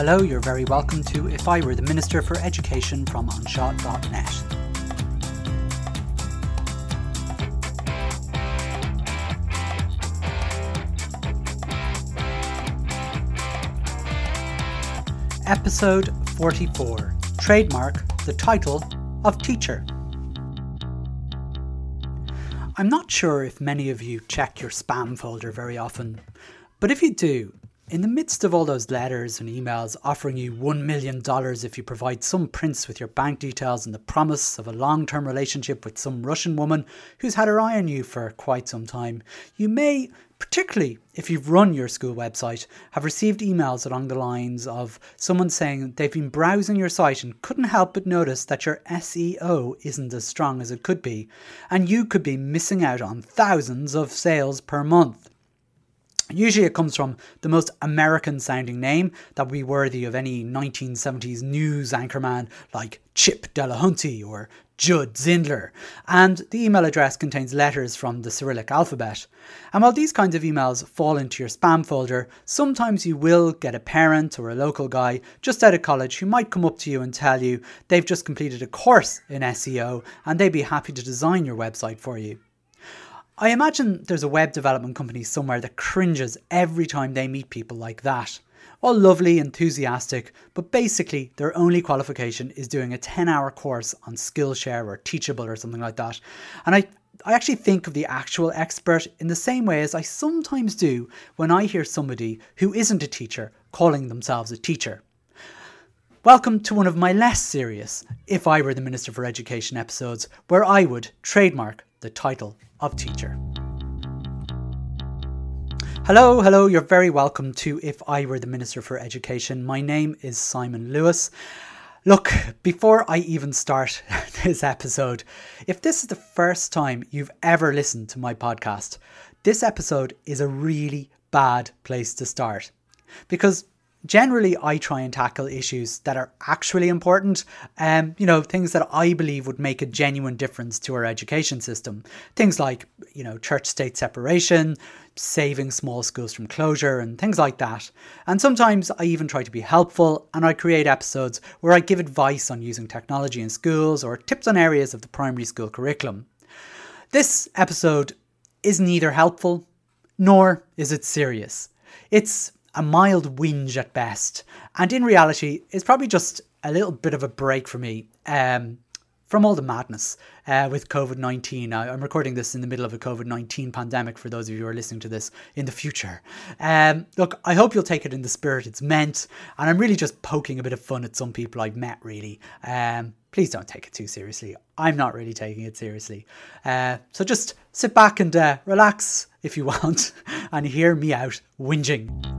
Hello, you're very welcome to If I Were the Minister for Education from anseo.net. Episode 44 Trademark the title of teacher. I'm not sure if many of you check your spam folder very often, but if you do, in the midst of all those letters and emails offering you $1 million if you provide some prince with your bank details and the promise of a long term relationship with some Russian woman who's had her eye on you for quite some time, you may, particularly if you've run your school website, have received emails along the lines of someone saying they've been browsing your site and couldn't help but notice that your SEO isn't as strong as it could be, and you could be missing out on thousands of sales per month. Usually it comes from the most American sounding name that would be worthy of any 1970s news anchorman like Chip Delahunty or Judd Zindler. And the email address contains letters from the Cyrillic alphabet. And while these kinds of emails fall into your spam folder, sometimes you will get a parent or a local guy just out of college who might come up to you and tell you they've just completed a course in SEO and they'd be happy to design your website for you. I imagine there's a web development company somewhere that cringes every time they meet people like that. All lovely, enthusiastic, but basically their only qualification is doing a 10 hour course on Skillshare or Teachable or something like that. And I I actually think of the actual expert in the same way as I sometimes do when I hear somebody who isn't a teacher calling themselves a teacher. Welcome to one of my less serious, if I were the Minister for Education episodes, where I would trademark the title of teacher. Hello, hello, you're very welcome to If I Were the Minister for Education. My name is Simon Lewis. Look, before I even start this episode, if this is the first time you've ever listened to my podcast, this episode is a really bad place to start. Because generally I try and tackle issues that are actually important, um, you know, things that I believe would make a genuine difference to our education system. Things like, you know, church state separation, saving small schools from closure, and things like that. And sometimes I even try to be helpful and I create episodes where I give advice on using technology in schools or tips on areas of the primary school curriculum. This episode is neither helpful nor is it serious. It's a mild whinge at best. And in reality, it's probably just a little bit of a break for me um, from all the madness uh, with COVID 19. I'm recording this in the middle of a COVID 19 pandemic for those of you who are listening to this in the future. Um, look, I hope you'll take it in the spirit it's meant. And I'm really just poking a bit of fun at some people I've met, really. Um, please don't take it too seriously. I'm not really taking it seriously. Uh, so just sit back and uh, relax if you want and hear me out whinging.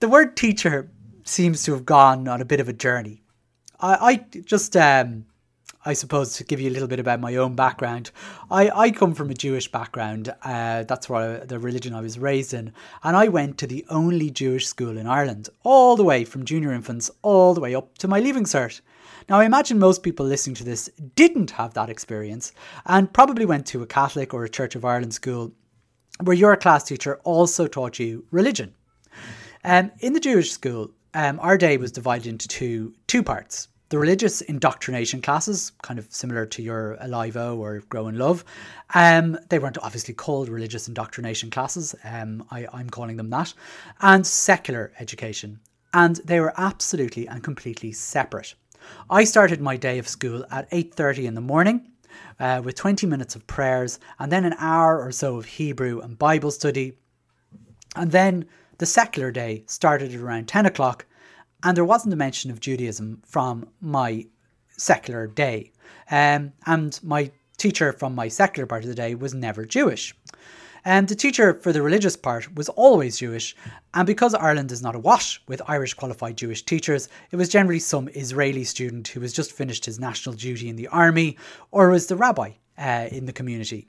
The word teacher seems to have gone on a bit of a journey. I, I just, um, I suppose, to give you a little bit about my own background, I, I come from a Jewish background. Uh, that's what I, the religion I was raised in. And I went to the only Jewish school in Ireland, all the way from junior infants all the way up to my leaving cert. Now, I imagine most people listening to this didn't have that experience and probably went to a Catholic or a Church of Ireland school where your class teacher also taught you religion. Um, in the Jewish school, um, our day was divided into two two parts. The religious indoctrination classes, kind of similar to your Alive-O or Grow in Love. Um, they weren't obviously called religious indoctrination classes. Um, I, I'm calling them that. And secular education. And they were absolutely and completely separate. I started my day of school at 8.30 in the morning uh, with 20 minutes of prayers and then an hour or so of Hebrew and Bible study. And then the secular day started at around 10 o'clock, and there wasn't a mention of Judaism from my secular day. Um, and my teacher from my secular part of the day was never Jewish. And the teacher for the religious part was always Jewish, and because Ireland is not awash with Irish qualified Jewish teachers, it was generally some Israeli student who has just finished his national duty in the army or was the rabbi uh, in the community.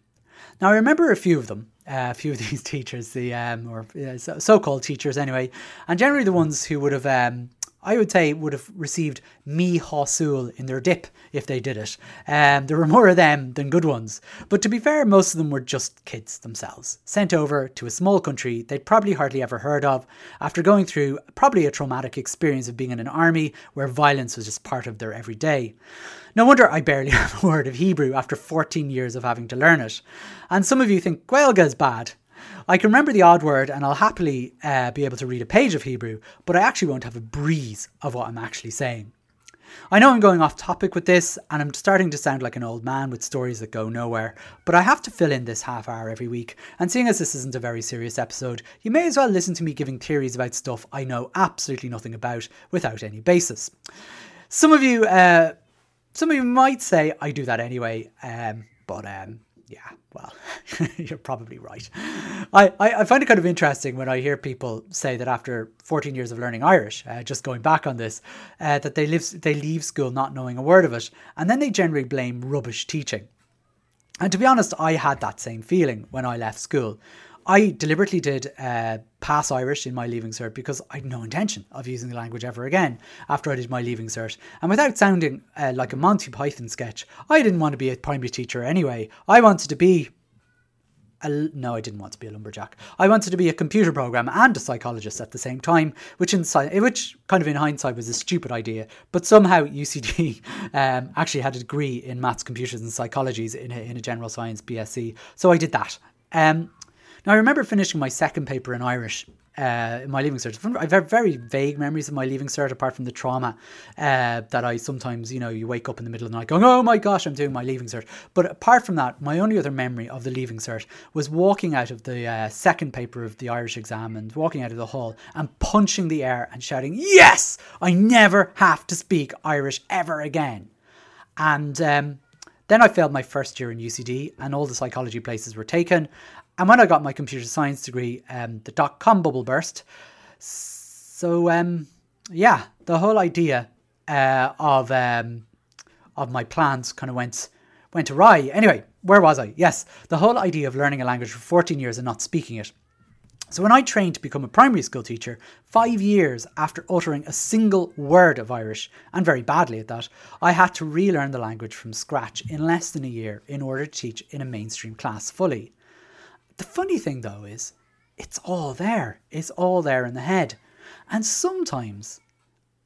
Now, I remember a few of them, a few of these teachers, the um, or uh, so called teachers anyway, and generally the ones who would have um, I would say, would have received mí-shásúil in their dip if they did it. Um, there were more of them than good ones. But to be fair, most of them were just kids themselves, sent over to a small country they'd probably hardly ever heard of after going through probably a traumatic experience of being in an army where violence was just part of their everyday. No wonder I barely have a word of Hebrew after 14 years of having to learn it. And some of you think Gaeilge is bad. I can remember the odd word and I'll happily uh, be able to read a page of Hebrew, but I actually won't have a breeze of what I'm actually saying. I know I'm going off topic with this and I'm starting to sound like an old man with stories that go nowhere, but I have to fill in this half hour every week, and seeing as this isn't a very serious episode, you may as well listen to me giving theories about stuff I know absolutely nothing about without any basis. Some of you, uh, some of you might say I do that anyway, um, but um, yeah, well, you're probably right. I, I, I, find it kind of interesting when I hear people say that after 14 years of learning Irish, uh, just going back on this, uh, that they, live, they leave school not knowing a word of it, and then they generally blame rubbish teaching. And to be honest, I had that same feeling when I left school. I deliberately did uh, pass Irish in my leaving cert because I had no intention of using the language ever again after I did my leaving cert. And without sounding uh, like a Monty Python sketch, I didn't want to be a primary teacher anyway. I wanted to be a, no, I didn't want to be a lumberjack. I wanted to be a computer programmer and a psychologist at the same time, which in which kind of in hindsight was a stupid idea. But somehow UCD um, actually had a degree in maths, computers, and psychologies in a, in a general science BSc, so I did that. Um, now, I remember finishing my second paper in Irish uh, in my leaving cert. I have very vague memories of my leaving cert, apart from the trauma uh, that I sometimes, you know, you wake up in the middle of the night going, oh my gosh, I'm doing my leaving cert. But apart from that, my only other memory of the leaving cert was walking out of the uh, second paper of the Irish exam and walking out of the hall and punching the air and shouting, yes, I never have to speak Irish ever again. And um, then I failed my first year in UCD, and all the psychology places were taken. And when I got my computer science degree, um, the dot com bubble burst. So um, yeah, the whole idea uh, of um, of my plans kind of went went awry. Anyway, where was I? Yes, the whole idea of learning a language for 14 years and not speaking it. So when I trained to become a primary school teacher, five years after uttering a single word of Irish, and very badly at that, I had to relearn the language from scratch in less than a year in order to teach in a mainstream class fully. The funny thing though is, it's all there. It's all there in the head. And sometimes,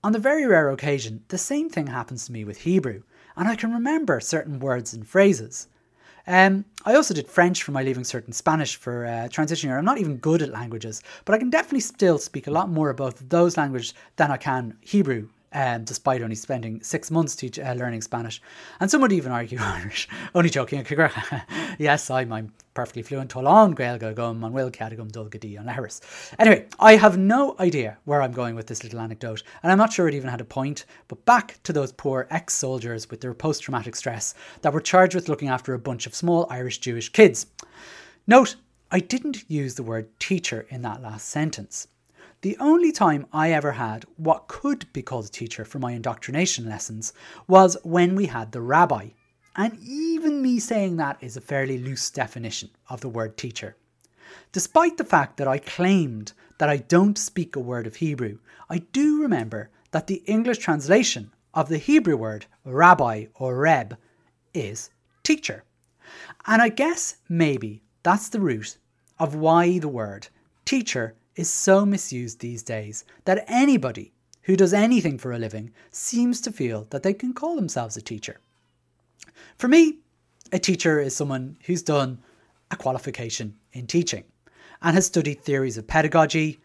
on the very rare occasion, the same thing happens to me with Hebrew, and I can remember certain words and phrases. Um, I also did French for my leaving certain Spanish for uh, transition year. I'm not even good at languages, but I can definitely still speak a lot more about those languages than I can Hebrew um, despite only spending six months teach, uh, learning Spanish. And some would even argue Irish. only joking. yes, I'm, I'm perfectly fluent. Tolan Gaeilge gum and will cadagum dulgadi on Harris. Anyway, I have no idea where I'm going with this little anecdote, and I'm not sure it even had a point. But back to those poor ex-soldiers with their post-traumatic stress that were charged with looking after a bunch of small Irish Jewish kids. Note, I didn't use the word teacher in that last sentence. The only time I ever had what could be called a teacher for my indoctrination lessons was when we had the rabbi. And even me saying that is a fairly loose definition of the word teacher. Despite the fact that I claimed that I don't speak a word of Hebrew, I do remember that the English translation of the Hebrew word rabbi or reb is teacher. And I guess maybe that's the root of why the word teacher is so misused these days that anybody who does anything for a living seems to feel that they can call themselves a teacher. For me, a teacher is someone who's done a qualification in teaching and has studied theories of pedagogy.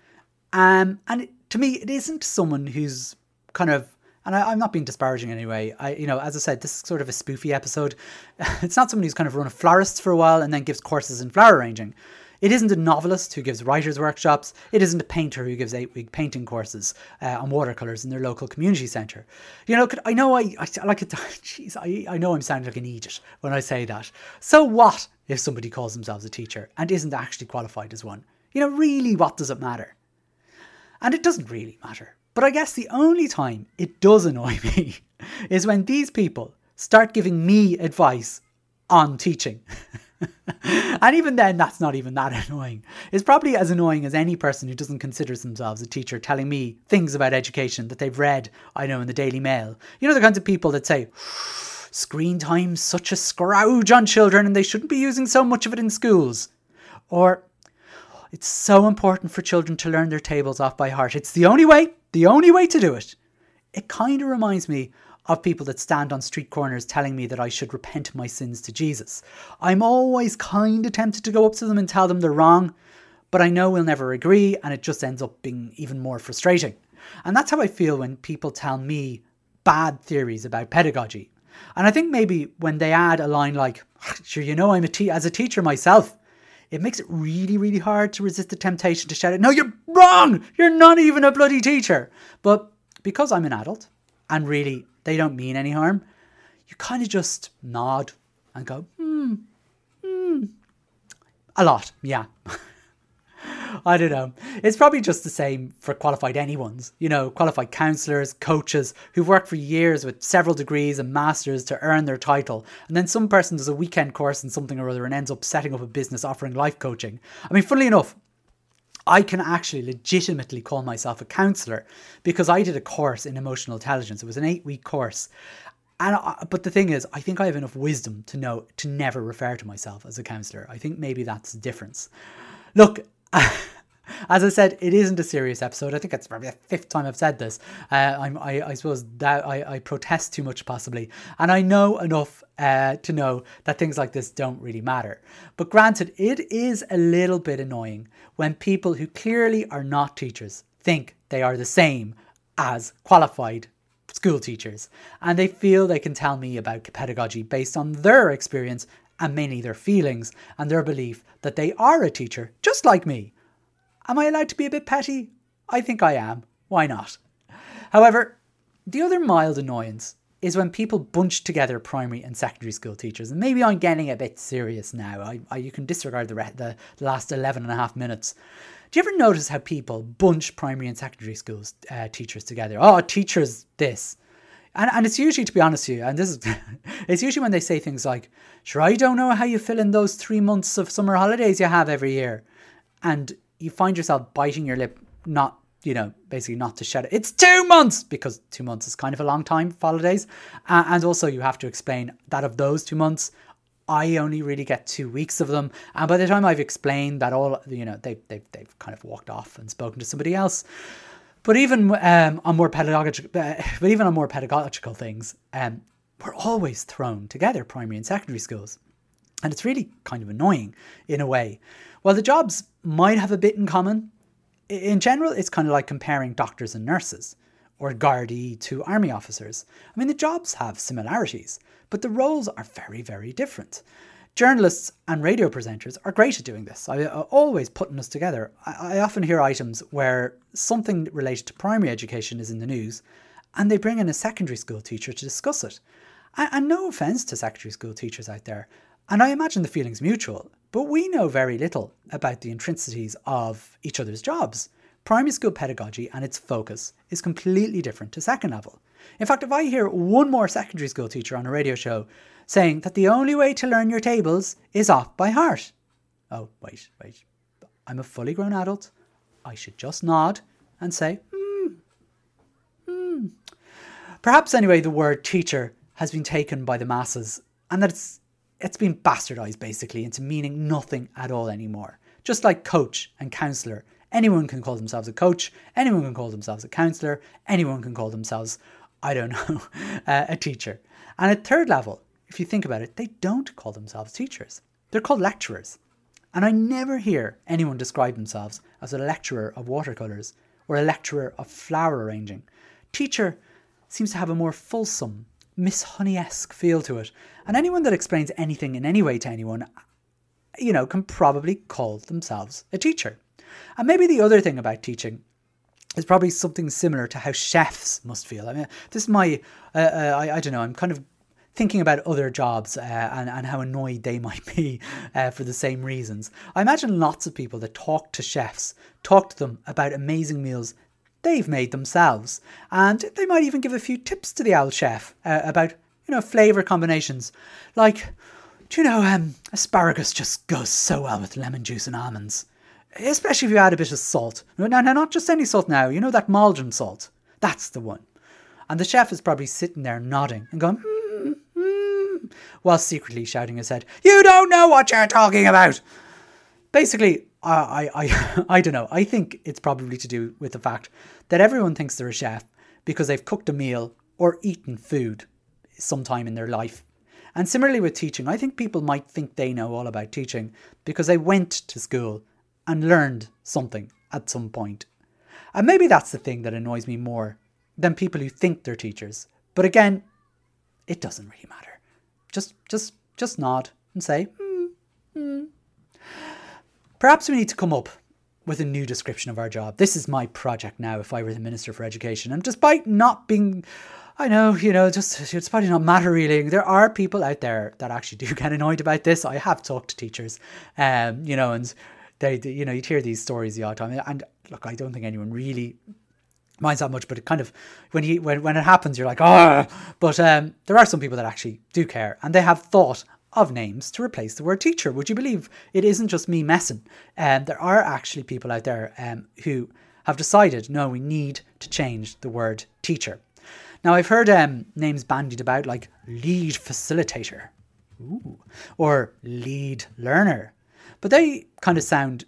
Um, and to me, it isn't someone who's kind of and I, am not being disparaging anyway. I, you know, as I said, this is sort of a spoofy episode. It's not someone who's kind of run a florist for a while and then gives courses in flower arranging. It isn't a novelist who gives writers' workshops. It isn't a painter who gives eight week painting courses uh, on watercolours in their local community centre. You know, I know I, I like it. Jeez, I, I know I'm sounding like an idiot when I say that. So what if somebody calls themselves a teacher and isn't actually qualified as one? You know, really, what does it matter? And it doesn't really matter. But I guess the only time it does annoy me is when these people start giving me advice on teaching. and even then, that's not even that annoying. It's probably as annoying as any person who doesn't consider themselves a teacher telling me things about education that they've read, I know, in the Daily Mail. You know, the kinds of people that say, screen time's such a scrouge on children and they shouldn't be using so much of it in schools. Or, it's so important for children to learn their tables off by heart. It's the only way, the only way to do it. It kind of reminds me of people that stand on street corners telling me that I should repent my sins to Jesus. I'm always kind of tempted to go up to them and tell them they're wrong, but I know we'll never agree and it just ends up being even more frustrating. And that's how I feel when people tell me bad theories about pedagogy. And I think maybe when they add a line like, ah, sure, you know, I'm a te- as a teacher myself, it makes it really, really hard to resist the temptation to shout out, no, you're wrong! You're not even a bloody teacher! But because I'm an adult, and really they don't mean any harm, you kind of just nod and go, hmm, hmm. A lot, yeah. I don't know. It's probably just the same for qualified anyone's, you know, qualified counsellors, coaches who've worked for years with several degrees and masters to earn their title. And then some person does a weekend course in something or other and ends up setting up a business offering life coaching. I mean, funnily enough, I can actually legitimately call myself a counselor because I did a course in emotional intelligence. It was an eight week course. And I, but the thing is, I think I have enough wisdom to know to never refer to myself as a counselor. I think maybe that's the difference. Look, as I said, it isn't a serious episode. I think it's probably the fifth time I've said this. Uh, I, I suppose that I, I protest too much, possibly, and I know enough uh, to know that things like this don't really matter. But granted, it is a little bit annoying when people who clearly are not teachers think they are the same as qualified school teachers, and they feel they can tell me about pedagogy based on their experience and mainly their feelings and their belief that they are a teacher, just like me. Am I allowed to be a bit petty? I think I am. Why not? However, the other mild annoyance is when people bunch together primary and secondary school teachers. And maybe I'm getting a bit serious now. I, I, you can disregard the, re- the last 11 and a half minutes. Do you ever notice how people bunch primary and secondary schools uh, teachers together? Oh, teachers this. And, and it's usually, to be honest with you, and this is, it's usually when they say things like, sure, I don't know how you fill in those three months of summer holidays you have every year. And you find yourself biting your lip, not, you know, basically not to shed it. It's two months because two months is kind of a long time for holidays. Uh, and also, you have to explain that of those two months, I only really get two weeks of them. And by the time I've explained that all, you know, they, they've, they've kind of walked off and spoken to somebody else. But even um, on more pedagogical, uh, but even on more pedagogical things, um, we're always thrown together, primary and secondary schools, and it's really kind of annoying in a way. While the jobs might have a bit in common, in general, it's kind of like comparing doctors and nurses or Gardaí to army officers. I mean, the jobs have similarities, but the roles are very, very different. Journalists and radio presenters are great at doing this. I, uh, always putting us together. I, I often hear items where something related to primary education is in the news, and they bring in a secondary school teacher to discuss it. And, no offence to secondary school teachers out there, and I imagine the feeling's mutual, but we know very little about the intrinsities of each other's jobs. Primary school pedagogy and its focus is completely different to second level. In fact, if I hear one more secondary school teacher on a radio show saying that the only way to learn your tables is off by heart. Oh, wait, wait. I'm a fully grown adult. I should just nod and say, hmm, hmm. Perhaps, anyway, the word teacher has been taken by the masses and that it's, it's been bastardized basically into meaning nothing at all anymore. Just like coach and counselor. Anyone can call themselves a coach, anyone can call themselves a counselor, anyone can call themselves, I don't know, uh, a teacher. And at third level, if you think about it, they don't call themselves teachers. They're called lecturers. And I never hear anyone describe themselves as a lecturer of watercolours or a lecturer of flower arranging. Teacher seems to have a more fulsome, Miss Honey esque feel to it. And anyone that explains anything in any way to anyone, you know, can probably call themselves a teacher. And maybe the other thing about teaching is probably something similar to how chefs must feel. I mean, this is my, uh, uh, I, I don't know, I'm kind of thinking about other jobs uh, and, and how annoyed they might be uh, for the same reasons. I imagine lots of people that talk to chefs, talk to them about amazing meals they've made themselves. And they might even give a few tips to the owl chef uh, about, you know, flavour combinations. Like, Do you know, um, asparagus just goes so well with lemon juice and almonds. Especially if you add a bit of salt. No, no, not just any salt now. You know that Maldon salt? That's the one. And the chef is probably sitting there nodding and going, mm, mm, while secretly shouting his head, You don't know what you're talking about. Basically, I, I, I don't know. I think it's probably to do with the fact that everyone thinks they're a chef because they've cooked a meal or eaten food sometime in their life. And similarly with teaching, I think people might think they know all about teaching because they went to school and learned something at some point. And maybe that's the thing that annoys me more than people who think they're teachers. But again, it doesn't really matter. Just just just nod and say, hmm, hmm. Perhaps we need to come up with a new description of our job. This is my project now if I were the Minister for Education. And despite not being I know, you know, just it's probably not matter really. There are people out there that actually do get annoyed about this. I have talked to teachers, um, you know, and they, you know, you'd hear these stories the odd time. And look, I don't think anyone really minds that much, but it kind of when you when when it happens, you're like, oh. But um, there are some people that actually do care, and they have thought of names to replace the word teacher. Would you believe it isn't just me messing? And um, there are actually people out there um, who have decided, no, we need to change the word teacher. Now, I've heard um, names bandied about like lead facilitator Ooh. or lead learner, but they kind of sound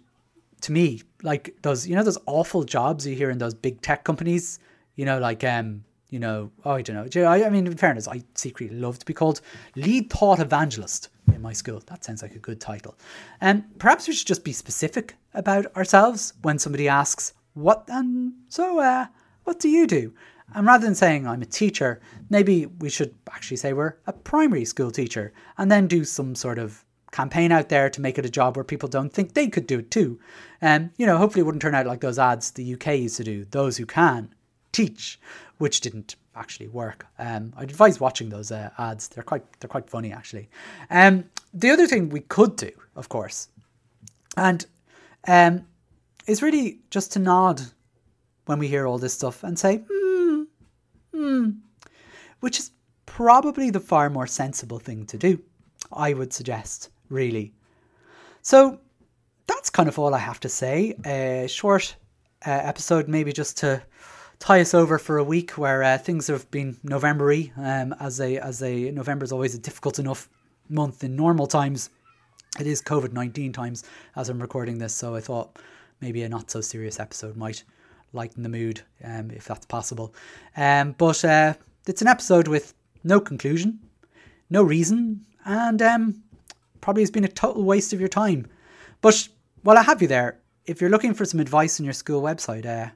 to me like those, you know, those awful jobs you hear in those big tech companies, you know, like, um, you know, oh, I don't know. I, I mean, in fairness, I secretly love to be called lead thought evangelist in my school. That sounds like a good title. And um, perhaps we should just be specific about ourselves when somebody asks, what, and so, uh, what do you do? And rather than saying I'm a teacher, maybe we should actually say we're a primary school teacher and then do some sort of campaign out there to make it a job where people don't think they could do it too. And, um, you know, hopefully it wouldn't turn out like those ads the UK used to do, those who can teach, which didn't actually work. Um, I'd advise watching those uh, ads. They're quite they're quite funny actually. Um, the other thing we could do, of course, and um, is really just to nod when we hear all this stuff and say, hmm, hmm, which is probably the far more sensible thing to do. I would suggest, really. So that's kind of all I have to say. A short uh, episode, maybe just to tie us over for a week where uh, things have been Novembery, um, as a as they November is always a difficult enough month in normal times. It is COVID nineteen times as I'm recording this, so I thought maybe a not so serious episode might lighten the mood, um, if that's possible. Um, but uh, it's an episode with no conclusion, no reason, and um, probably has been a total waste of your time. But while I have you there, if you're looking for some advice on your school website, uh,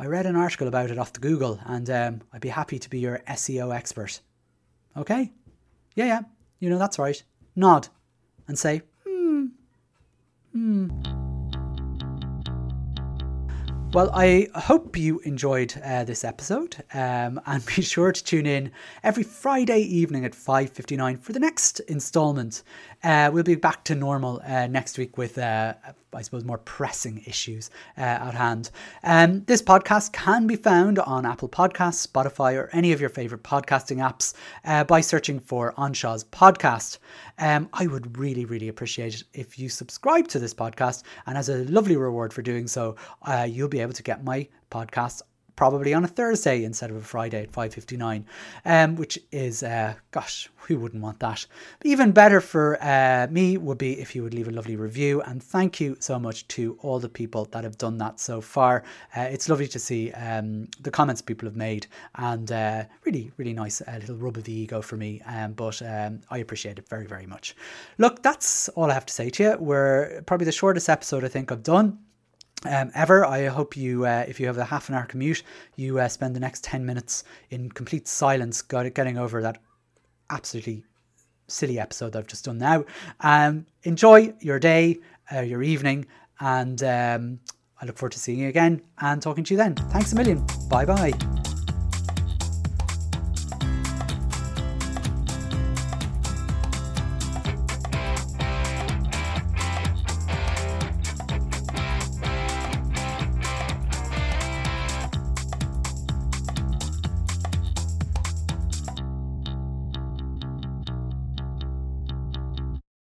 I read an article about it off the Google, and um, I'd be happy to be your SEO expert. Okay? Yeah, yeah, you know that's right. Nod and say, hmm, hmm. Well, I hope you enjoyed uh, this episode, um, and be sure to tune in every Friday evening at five fifty nine for the next instalment. Uh, we'll be back to normal uh, next week with, uh, I suppose, more pressing issues uh, at hand. Um, this podcast can be found on Apple Podcasts, Spotify, or any of your favorite podcasting apps uh, by searching for Anseo's podcast. Um, I would really, really appreciate it if you subscribe to this podcast, and as a lovely reward for doing so, you'll be able to get my podcasts probably on a Thursday instead of a Friday at 5.59, um, which is, uh, gosh, who wouldn't want that? Even better for uh, me would be if you would leave a lovely review. And thank you so much to all the people that have done that so far. Uh, it's lovely to see um, the comments people have made and uh, really, really nice uh, little rub of the ego for me. Um, but um, I appreciate it very, very much. Look, that's all I have to say to you. We're probably the shortest episode I think I've done um, ever. I hope you, uh, if you have a half an hour commute, you uh, spend the next 10 minutes in complete silence getting over that absolutely silly episode I've just done now. Um, enjoy your day, uh, your evening, and um, I look forward to seeing you again and talking to you then. Thanks a million. Bye bye.